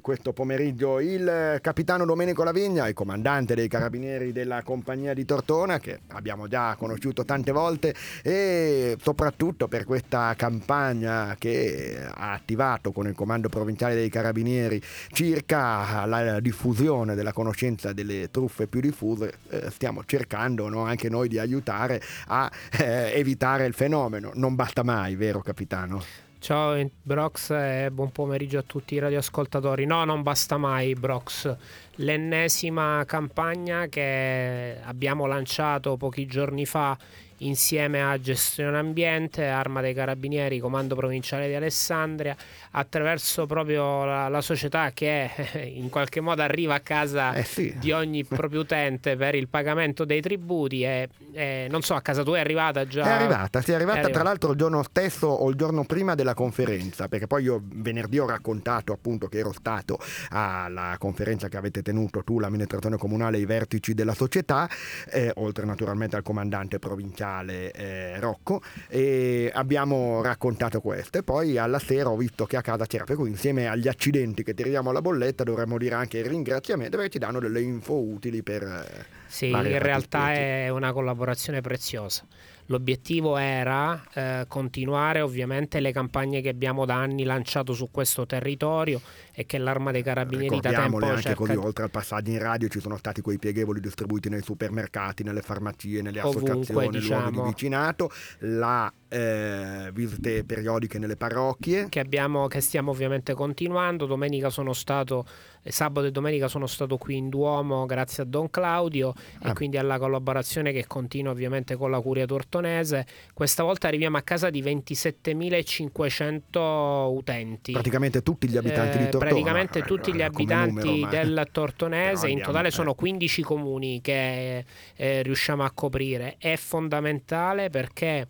questo pomeriggio il capitano Domenico Lavigna, il comandante dei carabinieri della compagnia di Tortona che abbiamo già conosciuto tante volte e soprattutto per questa campagna che ha attivato con il comando provinciale dei carabinieri circa la diffusione della conoscenza delle truffe più diffuse eh, stiamo cercando no, anche noi di aiutare a eh, evitare il fenomeno non basta mai vero capitano? Ciao Brox e buon pomeriggio a tutti i radioascoltatori. No, non basta mai Brox. L'ennesima campagna che abbiamo lanciato pochi giorni fa insieme a Gestione Ambiente, Arma dei Carabinieri, Comando Provinciale di Alessandria, attraverso proprio la, la società che in qualche modo arriva a casa eh sì. di ogni proprio utente per il pagamento dei tributi e, e, non so, a casa tua è arrivata già? È arrivata, sì, è arrivata, è arrivata tra l'altro il giorno stesso o il giorno prima della conferenza, perché poi io venerdì ho raccontato appunto che ero stato alla conferenza che avete tenuto tu, l'amministrazione comunale i vertici della società, eh, oltre naturalmente al comandante provinciale musicale eh, Rocco e abbiamo raccontato questo. E poi alla sera ho visto che a casa c'era per cui insieme agli accidenti che tiriamo alla bolletta dovremmo dire anche il ringraziamento perché ci danno delle info utili per... Sì, in realtà è una collaborazione preziosa. L'obiettivo era eh, continuare ovviamente le campagne che abbiamo da anni lanciato su questo territorio e che l'Arma dei Carabinieri da tempo anche cerca... così, oltre al passaggio in radio ci sono stati quei pieghevoli distribuiti nei supermercati, nelle farmacie, nelle Ovunque, associazioni, diciamo... luoghi di diciamo. vicinato, la eh, visite periodiche nelle parrocchie. Che, abbiamo, che stiamo ovviamente continuando. Domenica sono stato, eh, sabato e domenica sono stato qui in Duomo grazie a Don Claudio ah. e quindi alla collaborazione che continua ovviamente con la Curia Tortonese. Questa volta arriviamo a casa di 27.500 utenti. Praticamente tutti gli abitanti eh, di Tortona. Praticamente tutti gli abitanti numero, del Tortonese. In totale sono 15 comuni che eh, riusciamo a coprire. È fondamentale perché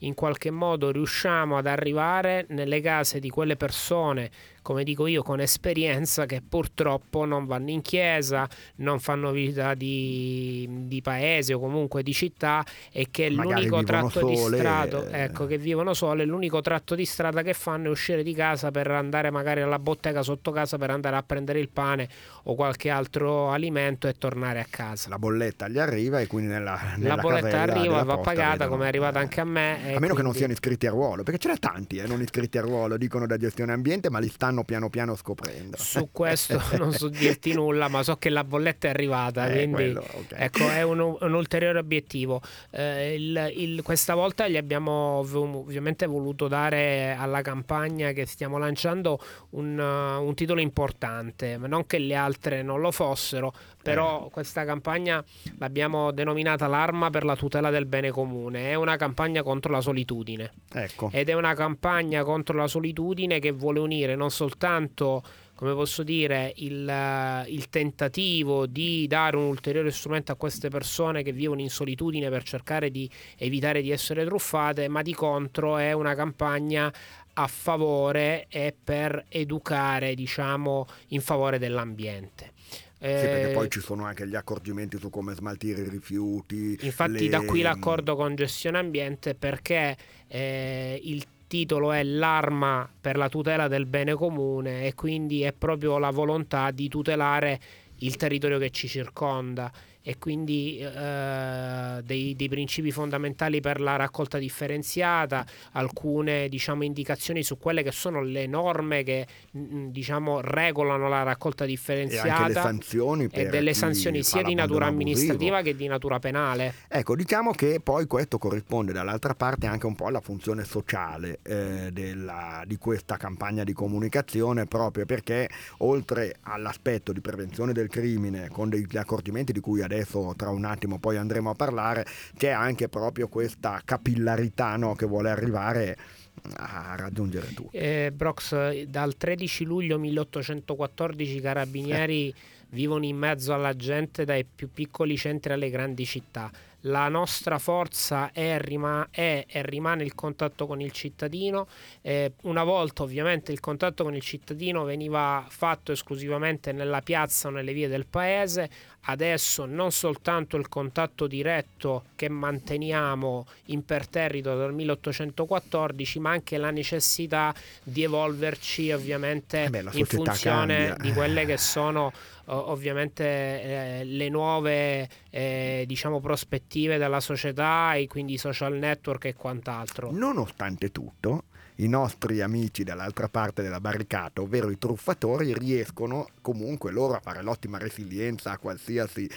in qualche modo riusciamo ad arrivare nelle case di quelle persone come dico io, con esperienza che purtroppo non vanno in chiesa, non fanno vita di, di paese o comunque di città e che Magari l'unico tratto sole. di strada, ecco, che vivono sole, l'unico tratto di strada che fanno è uscire di casa per andare magari alla bottega sotto casa per andare a prendere il pane o qualche altro alimento e tornare a casa. La bolletta gli arriva e quindi nella, nella La bolletta arriva, va pagata come è arrivata anche a me. A meno quindi... che non siano iscritti a ruolo, perché ce n'è tanti eh, non iscritti a ruolo, dicono da gestione ambiente, ma li stanno stanno piano piano scoprendo. Su questo non so dirti nulla, ma so che la bolletta è arrivata, eh, quindi quello, okay. ecco, è un, un, ulteriore obiettivo. Eh, il, il, questa volta gli abbiamo ovviamente voluto dare alla campagna che stiamo lanciando un, un titolo importante, non che le altre non lo fossero, però eh. questa campagna l'abbiamo denominata l'arma per la tutela del bene comune, è una campagna contro la solitudine. Ecco. Ed è una campagna contro la solitudine che vuole unire non soltanto come posso dire, il, il, tentativo di dare un ulteriore strumento a queste persone che vivono in solitudine per cercare di evitare di essere truffate, ma di contro è una campagna a favore e per educare, diciamo, in favore dell'ambiente. Sì, perché poi eh, ci sono anche gli accorgimenti su come smaltire i rifiuti. Infatti, le... da qui l'accordo con gestione ambiente perché eh, il titolo è l'arma per la tutela del bene comune e quindi è proprio la volontà di tutelare il territorio che ci circonda e quindi eh, dei, dei, principi fondamentali per la raccolta differenziata, alcune diciamo, indicazioni su quelle che sono le norme che mm, diciamo, regolano la raccolta differenziata e, sanzioni e delle sanzioni sia di natura amministrativa abusivo. che di natura penale. Ecco, diciamo che poi questo corrisponde dall'altra parte anche un po' alla funzione sociale eh, della, di questa campagna di comunicazione proprio perché oltre all'aspetto di prevenzione del crimine con degli accorgimenti di cui adesso tra un attimo poi andremo a parlare, c'è anche proprio questa capillarità no, che vuole arrivare a raggiungere tu. Eh, Brox, dal 13 luglio 1814 i carabinieri eh. vivono in mezzo alla gente dai più piccoli centri alle grandi città. la nostra forza è, rima- è e rimane il contatto con il cittadino. Eh, una volta ovviamente il contatto con il cittadino veniva fatto esclusivamente nella piazza o nelle vie del paese, adesso non soltanto il contatto diretto che manteniamo imperterrito dal 1814, ma anche la necessità di evolverci ovviamente eh beh, in funzione cambia. di quelle che sono ovviamente eh, le nuove eh, diciamo prospettive della società e quindi social network e quant'altro. Nonostante tutto, i nostri amici dall'altra parte della barricata, ovvero i truffatori, riescono comunque loro a fare l'ottima resilienza a qualsiasi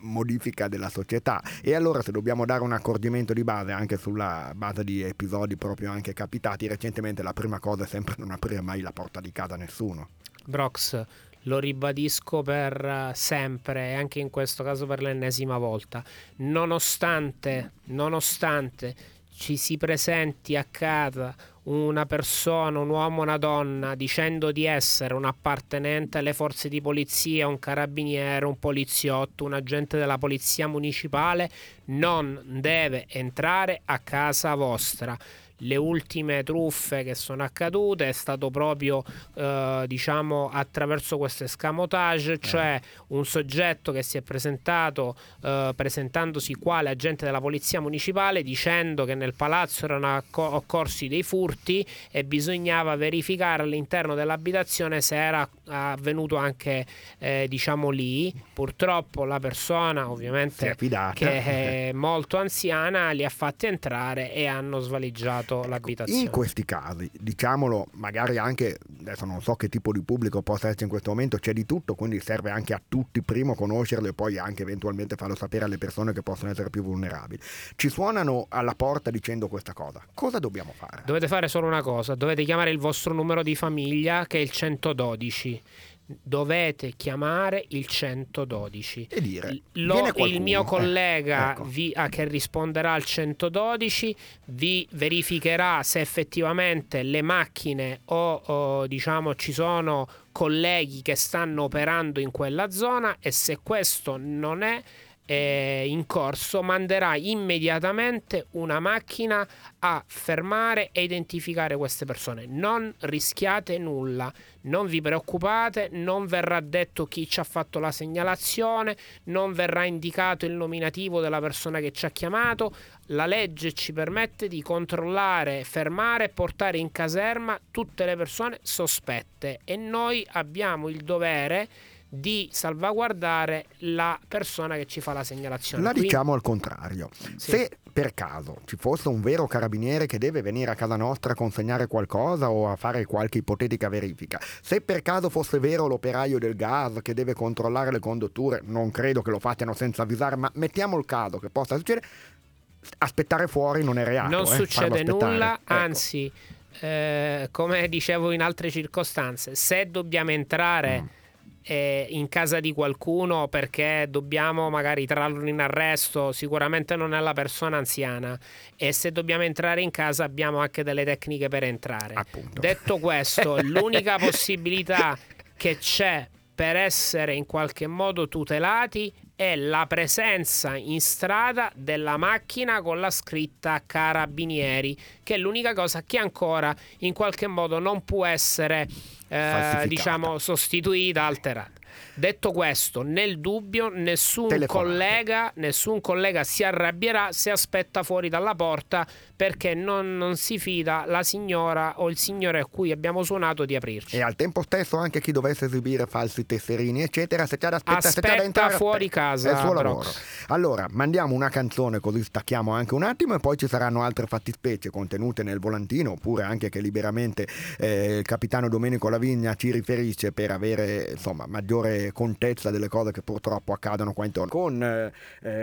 modifica della società. E allora se dobbiamo dare un accorgimento di base anche sulla base di episodi proprio anche capitati recentemente, la prima cosa è sempre non aprire mai la porta di casa a nessuno. Brox, lo ribadisco per sempre e anche in questo caso per l'ennesima volta, nonostante, nonostante ci si presenti a casa una persona, un uomo, una donna, dicendo di essere un appartenente alle forze di polizia, un carabiniere, un poliziotto, un agente della polizia municipale, non deve entrare a casa vostra le ultime truffe che sono accadute è stato proprio eh, diciamo attraverso questo escamotage, eh. cioè un soggetto che si è presentato eh, presentandosi quale agente della polizia municipale dicendo che nel palazzo erano occorsi dei furti e bisognava verificare all'interno dell'abitazione se era avvenuto anche eh, diciamo lì. Purtroppo la persona ovviamente che è molto anziana li ha fatti entrare e hanno svaligiato lasciato ecco, l'abitazione. In questi casi, diciamolo, magari anche, adesso non so che tipo di pubblico possa esserci in questo momento, c'è di tutto, quindi serve anche a tutti primo conoscerlo e poi anche eventualmente farlo sapere alle persone che possono essere più vulnerabili. Ci suonano alla porta dicendo questa cosa. Cosa dobbiamo fare? Dovete fare solo una cosa, dovete chiamare il vostro numero di famiglia che è il 112 dovete chiamare il 112 e dire Lo, il mio collega eh, ecco. vi, ah, che risponderà al 112 vi verificherà se effettivamente le macchine o, o diciamo ci sono colleghi che stanno operando in quella zona e se questo non è eh, in corso manderà immediatamente una macchina a fermare e identificare queste persone. Non rischiate nulla, non vi preoccupate, non verrà detto chi ci ha fatto la segnalazione, non verrà indicato il nominativo della persona che ci ha chiamato. La legge ci permette di controllare, fermare e portare in caserma tutte le persone sospette e noi abbiamo il dovere di salvaguardare la persona che ci fa la segnalazione. La Quindi... diciamo al contrario. Sì. Se per caso ci fosse un vero carabiniere che deve venire a casa nostra a consegnare qualcosa o a fare qualche ipotetica verifica, se per caso fosse vero l'operaio del gas che deve controllare le condutture, non credo che lo facciano senza avvisare, ma mettiamo il caso che possa succedere, aspettare fuori non è reato. Non eh, succede nulla, ecco. anzi, eh, come dicevo in altre circostanze, se dobbiamo entrare... Mm eh, in casa di qualcuno perché dobbiamo magari trarlo in arresto, sicuramente non è la persona anziana e se dobbiamo entrare in casa abbiamo anche delle tecniche per entrare. Appunto. Detto questo, l'unica possibilità che c'è per essere in qualche modo tutelati è la presenza in strada della macchina con la scritta carabinieri, che è l'unica cosa che ancora in qualche modo non può essere eh, diciamo sostituita, alterata. Detto questo, nel dubbio nessun collega, nessun collega, si arrabbierà se aspetta fuori dalla porta perché non, non, si fida la signora o il signore a cui abbiamo suonato di aprirci. E al tempo stesso anche chi dovesse esibire falsi tesserini, eccetera, se c'è da aspettare, Aspetta da entrare fuori casa. È il suo lavoro. Allora, mandiamo una canzone così stacchiamo anche un attimo e poi ci saranno altre fattispecie contenute nel volantino oppure anche che liberamente eh, il capitano Domenico Lavigna ci riferisce per avere insomma maggiore contezza delle cose che purtroppo accadono qua intorno. Con eh,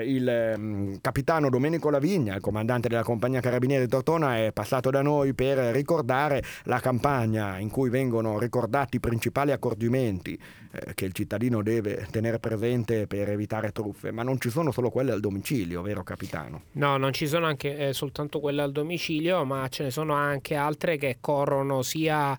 il eh, capitano Domenico Lavigna, il comandante della compagnia carabinieri Carabinieri Tortona è passato da noi per ricordare la campagna in cui vengono ricordati i principali accorgimenti eh, che il cittadino deve tenere presente per evitare truffe, ma non ci sono solo quelle al domicilio, vero capitano? No, non ci sono anche eh, soltanto quelle al domicilio, ma ce ne sono anche altre che corrono sia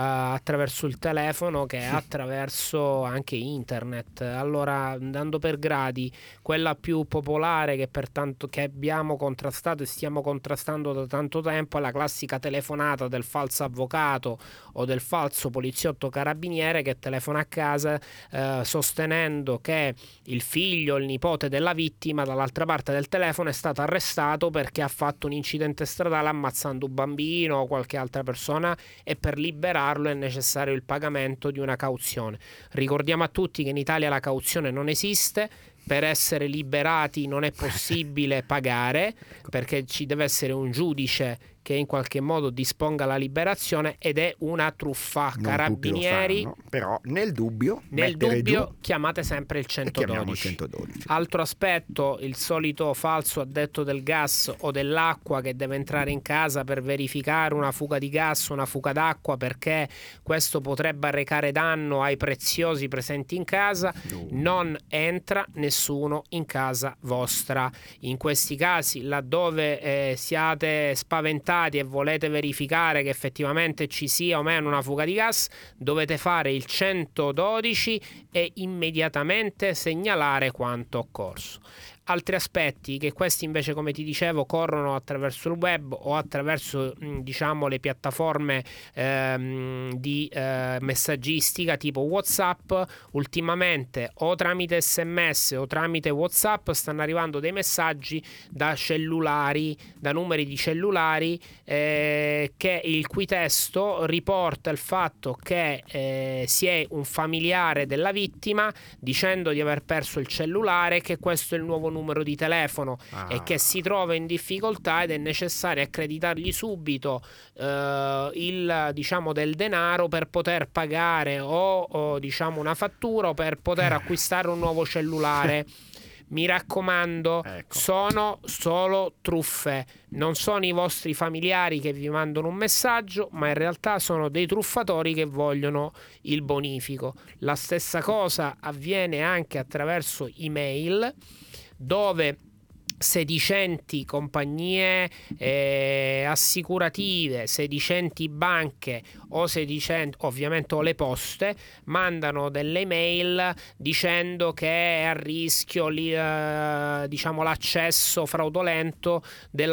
attraverso il telefono che attraverso anche internet. Allora, andando per gradi, quella più popolare che pertanto che abbiamo contrastato e stiamo contrastando da tanto tempo è la classica telefonata del falso avvocato o del falso poliziotto carabiniere che telefona a casa eh, sostenendo che il figlio, il nipote della vittima dall'altra parte del telefono è stato arrestato perché ha fatto un incidente stradale ammazzando un bambino o qualche altra persona e per liberarlo è necessario il pagamento di una cauzione. Ricordiamo a tutti che in Italia la cauzione non esiste, per essere liberati non è possibile pagare perché ci deve essere un giudice che in qualche modo disponga la liberazione ed è una truffa. Non Carabinieri, fanno, però nel dubbio, nel dubbio chiamate sempre il 112. il 112. Altro aspetto, il solito falso addetto del gas o dell'acqua che deve entrare in casa per verificare una fuga di gas, una fuga d'acqua perché questo potrebbe arrecare danno ai preziosi presenti in casa, no. non entra nessuno in casa vostra. In questi casi, laddove eh, siate spaventati e volete verificare che effettivamente ci sia o meno una fuga di gas, dovete fare il 112 e immediatamente segnalare quanto occorso altri aspetti che questi invece come ti dicevo corrono attraverso il web o attraverso diciamo le piattaforme ehm, di eh, messaggistica tipo whatsapp. Ultimamente o tramite sms o tramite whatsapp stanno arrivando dei messaggi da cellulari da numeri di cellulari eh, che il cui testo riporta il fatto che eh, si è un familiare della vittima dicendo di aver perso il cellulare che questo è il nuovo numero numero di telefono ah. e che si trova in difficoltà ed è necessario accreditargli subito eh, il diciamo del denaro per poter pagare o, o diciamo una fattura o per poter acquistare un nuovo cellulare. Mi raccomando, ecco. sono solo truffe. Non sono i vostri familiari che vi mandano un messaggio, ma in realtà sono dei truffatori che vogliono il bonifico. La stessa cosa avviene anche attraverso email dove sedicenti compagnie eh, assicurative, sedicenti banche o sedicenti, ovviamente o le poste, mandano delle mail dicendo che è a rischio li, eh, diciamo, l'accesso fraudolento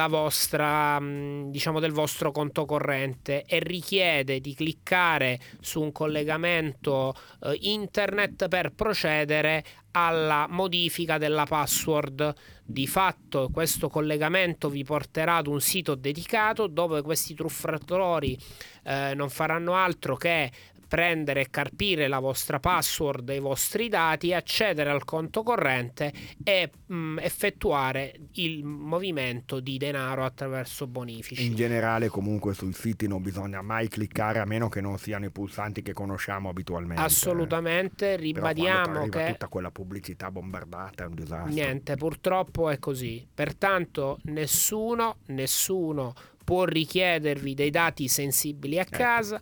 vostra, mh, diciamo, del vostro conto corrente e richiede di cliccare su un collegamento eh, internet per procedere alla modifica della password. Di fatto questo collegamento vi porterà ad un sito dedicato dove questi truffatori eh, non faranno altro che prendere e carpire la vostra password e i vostri dati, accedere al conto corrente e mh, mm, effettuare il movimento di denaro attraverso bonifici. In generale comunque sui siti non bisogna mai cliccare a meno che non siano i pulsanti che conosciamo abitualmente. Assolutamente, ribadiamo che tutta quella pubblicità bombardata è un disastro. Niente, purtroppo è così. Pertanto nessuno, nessuno può richiedervi dei dati sensibili a ecco. casa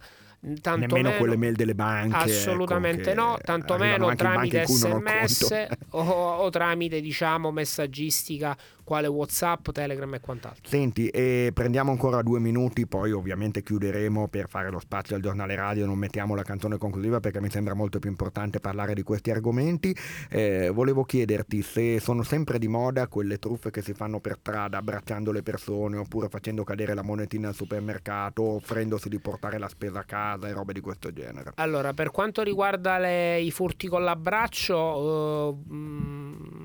tanto nemmeno meno, quelle mail delle banche ecco, assolutamente ecco, no tantomeno tramite sms o, o, tramite diciamo messaggistica quale Whatsapp, Telegram e quant'altro. Senti, e prendiamo ancora due minuti, poi ovviamente chiuderemo per fare lo spazio al giornale radio, non mettiamo la canzone conclusiva perché mi sembra molto più importante parlare di questi argomenti. Eh, volevo chiederti se sono sempre di moda quelle truffe che si fanno per strada abbracciando le persone oppure facendo cadere la monetina al supermercato, offrendosi di portare la spesa a casa e robe di questo genere. Allora, per quanto riguarda le, i furti con l'abbraccio, uh,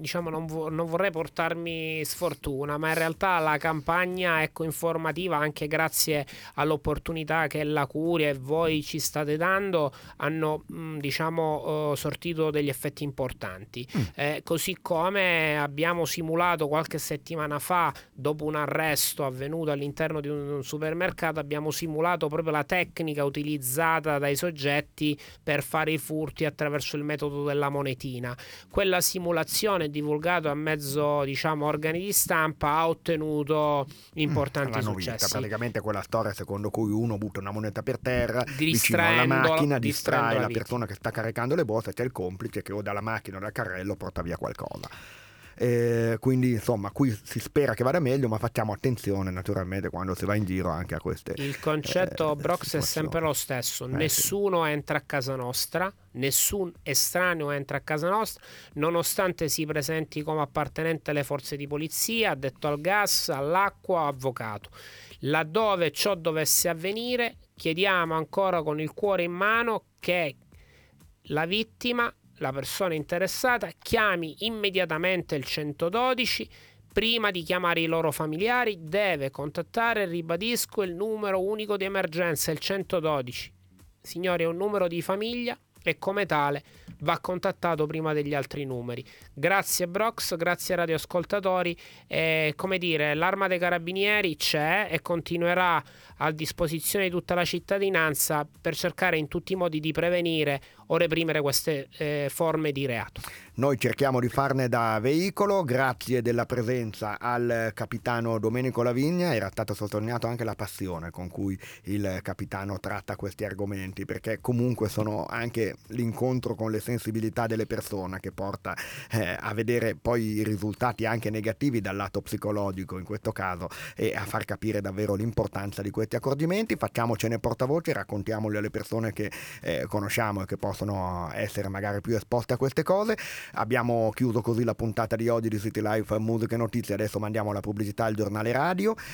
diciamo non, vo- non, vorrei portarmi sfortuna, ma in realtà la campagna ecco, informativa, anche grazie all'opportunità che la Curia e voi ci state dando, hanno mh, diciamo uh, sortito degli effetti importanti. Mm. Eh, così come abbiamo simulato qualche settimana fa, dopo un arresto avvenuto all'interno di un supermercato, abbiamo simulato proprio la tecnica utilizzata dai soggetti per fare i furti attraverso il metodo della monetina. Quella simulazione divulgato a mezzo diciamo organi di stampa ha ottenuto importanti mm, successi. Vista, praticamente quella storia secondo cui uno butta una moneta per terra vicino alla macchina, distrae la, la persona che sta caricando le borse, c'è il complice che o dalla macchina o dal carrello porta via qualcosa. Eh, quindi insomma qui si spera che vada meglio, ma facciamo attenzione naturalmente quando si va in giro anche a queste. Il concetto eh, Brox è sempre lo stesso, eh, nessuno sì. entra a casa nostra, nessun estraneo entra a casa nostra, nonostante si presenti come appartenente alle forze di polizia, addetto al gas, all'acqua, avvocato. Laddove ciò dovesse avvenire, chiediamo ancora con il cuore in mano che la vittima, la persona interessata, chiami immediatamente il 112 prima di chiamare i loro familiari deve contattare, ribadisco, il numero unico di emergenza, il 112. Signori, è un numero di famiglia e come tale va contattato prima degli altri numeri. Grazie Brox, grazie radioascoltatori. E, come dire, l'arma dei carabinieri c'è e continuerà a disposizione di tutta la cittadinanza per cercare in tutti i modi di prevenire o reprimere queste eh, forme di reato. Noi cerchiamo di farne da veicolo, grazie della presenza al capitano Domenico Lavigna, era stato sottolineato anche la passione con cui il capitano tratta questi argomenti, perché comunque sono l'incontro con le sensibilità delle persone che porta eh, a vedere poi i risultati anche negativi dal lato psicologico in questo caso e a far capire davvero l'importanza di questi accorgimenti, facciamocene portavoce, raccontiamoli alle persone che eh, conosciamo e che possono essere magari più esposte a queste cose. Abbiamo chiuso così la puntata di oggi di City Life Musica e Notizie, adesso mandiamo la pubblicità al giornale radio